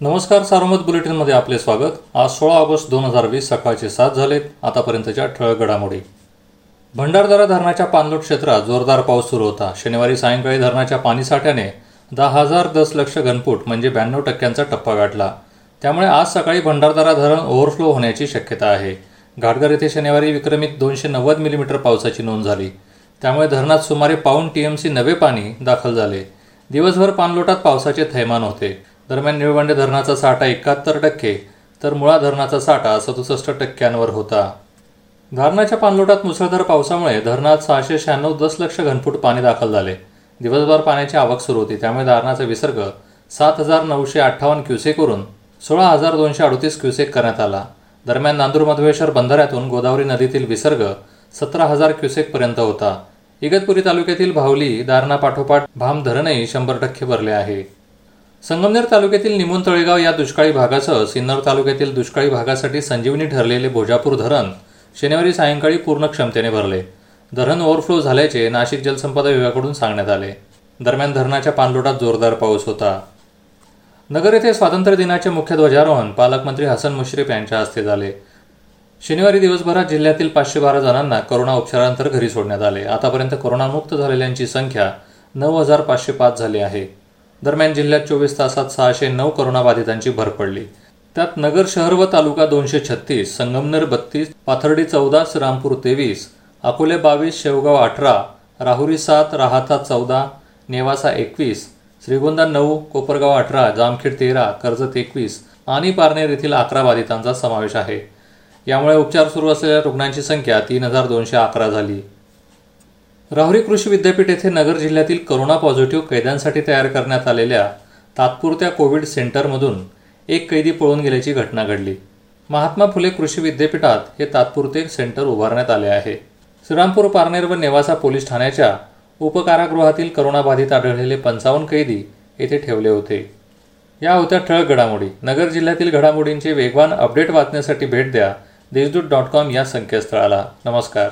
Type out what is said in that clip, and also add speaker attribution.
Speaker 1: नमस्कार सारोमत बुलेटिनमध्ये आपले स्वागत. आज सोळा ऑगस्ट दोन हजार वीस सकाळचे सात झालेत. आतापर्यंतच्या ठळक घडामोडी. भंडारदरा धरणाच्या पाणलोट क्षेत्रात जोरदार पाऊस सुरू होता. शनिवारी सायंकाळी धरणाच्या पाणीसाठ्याने दहा हजार दशलक्ष घनफूट म्हणजे ब्याण्णव टक्क्यांचा टप्पा गाठला. त्यामुळे आज सकाळी भंडारदरा धरण ओव्हरफ्लो होण्याची शक्यता आहे. घाटघर येथे शनिवारी विक्रमीत दोनशे नव्वद मिलीमीटर पावसाची नोंद झाली. त्यामुळे धरणात सुमारे पाऊण टीएमसी नवे पाणी दाखल झाले. दिवसभर पाणलोटात पावसाचे थैमान होते. दरम्यान निळवंडे धरणाचा साठा एकाहत्तर टक्के तर मुळा धरणाचा साठा सदुसष्ट टक्क्यांवर होता. धारणाच्या पाणलोटात मुसळधार पावसामुळे धरणात सहाशे शहाण्णव दशलक्ष घनफूट पाणी दाखल झाले. दिवसभर पाण्याची आवक सुरू होती त्यामुळे धारणाचा विसर्ग सात हजार नऊशे अठ्ठावन्न क्युसेकवरून सोळा हजार दोनशे अडतीस क्युसेक करण्यात आला. दरम्यान नांदूर मधवेश्वर बंधाऱ्यातून गोदावरी नदीतील विसर्ग सतरा हजार क्युसेकपर्यंत होता. इगतपुरी तालुक्यातील भावली दारणा पाठोपाठ भाम धरणही शंभर टक्के भरले आहे. संगमनेर तालुक्यातील निमोन तळेगाव या दुष्काळी भागासह सिन्नर तालुक्यातील दुष्काळी भागासाठी संजीवनी ठरलेले भोजापूर धरण शनिवारी सायंकाळी पूर्ण क्षमतेने भरले. धरण ओव्हरफ्लो झाल्याचे नाशिक जलसंपदा विभागाकडून सांगण्यात आले. दरम्यान धरणाच्या पाणलोटात जोरदार पाऊस होता. नगर येथे स्वातंत्र्य दिनाचे मुख्य ध्वजारोहण पालकमंत्री हसन मुश्रीफ यांच्या हस्ते झाले. शनिवारी दिवसभरात जिल्ह्यातील पाचशे बारा जणांना करोना उपचारानंतर घरी सोडण्यात आले. आतापर्यंत कोरोनामुक्त झालेल्यांची संख्या नऊ हजार पाचशे पाच झाली आहे. दरम्यान जिल्ह्यात चोवीस तासात सहाशे नऊ करोनाबाधितांची भर पडली. त्यात नगर शहर व तालुका दोनशे छत्तीस संगमनेर बत्तीस पाथर्डी चौदा श्रीरामपूर तेवीस अकोले बावीस शेवगाव अठरा राहुरी सात राहाता चौदा नेवासा एकवीस श्रीगोंदा नऊ कोपरगाव अठरा जामखेड तेरा कर्जत एकवीस आणि पारनेर येथील अकरा बाधितांचा समावेश आहे. यामुळे उपचार सुरू असलेल्या रुग्णांची संख्या तीन हजार दोनशे अकरा झाली. राहुरी कृषी विद्यापीठ येथे नगर जिल्ह्यातील करोना पॉझिटिव्ह कैद्यांसाठी तयार करण्यात आलेल्या तात्पुरत्या कोविड सेंटरमधून एक कैदी पळून गेल्याची घटना घडली. महात्मा फुले कृषी विद्यापीठात हे तात्पुरते सेंटर उभारण्यात आले आहे. श्रीरामपूर पारनेर व नेवासा पोलीस ठाण्याच्या उपकारागृहातील करोनाबाधित आढळलेले पंचावन्न कैदी येथे ठेवले होते. या होत्या ठळक घडामोडी. नगर जिल्ह्यातील घडामोडींचे वेगवान अपडेट वाचण्यासाठी भेट द्या. देशदूत डॉट कॉम या संकेतस्थळाला. नमस्कार.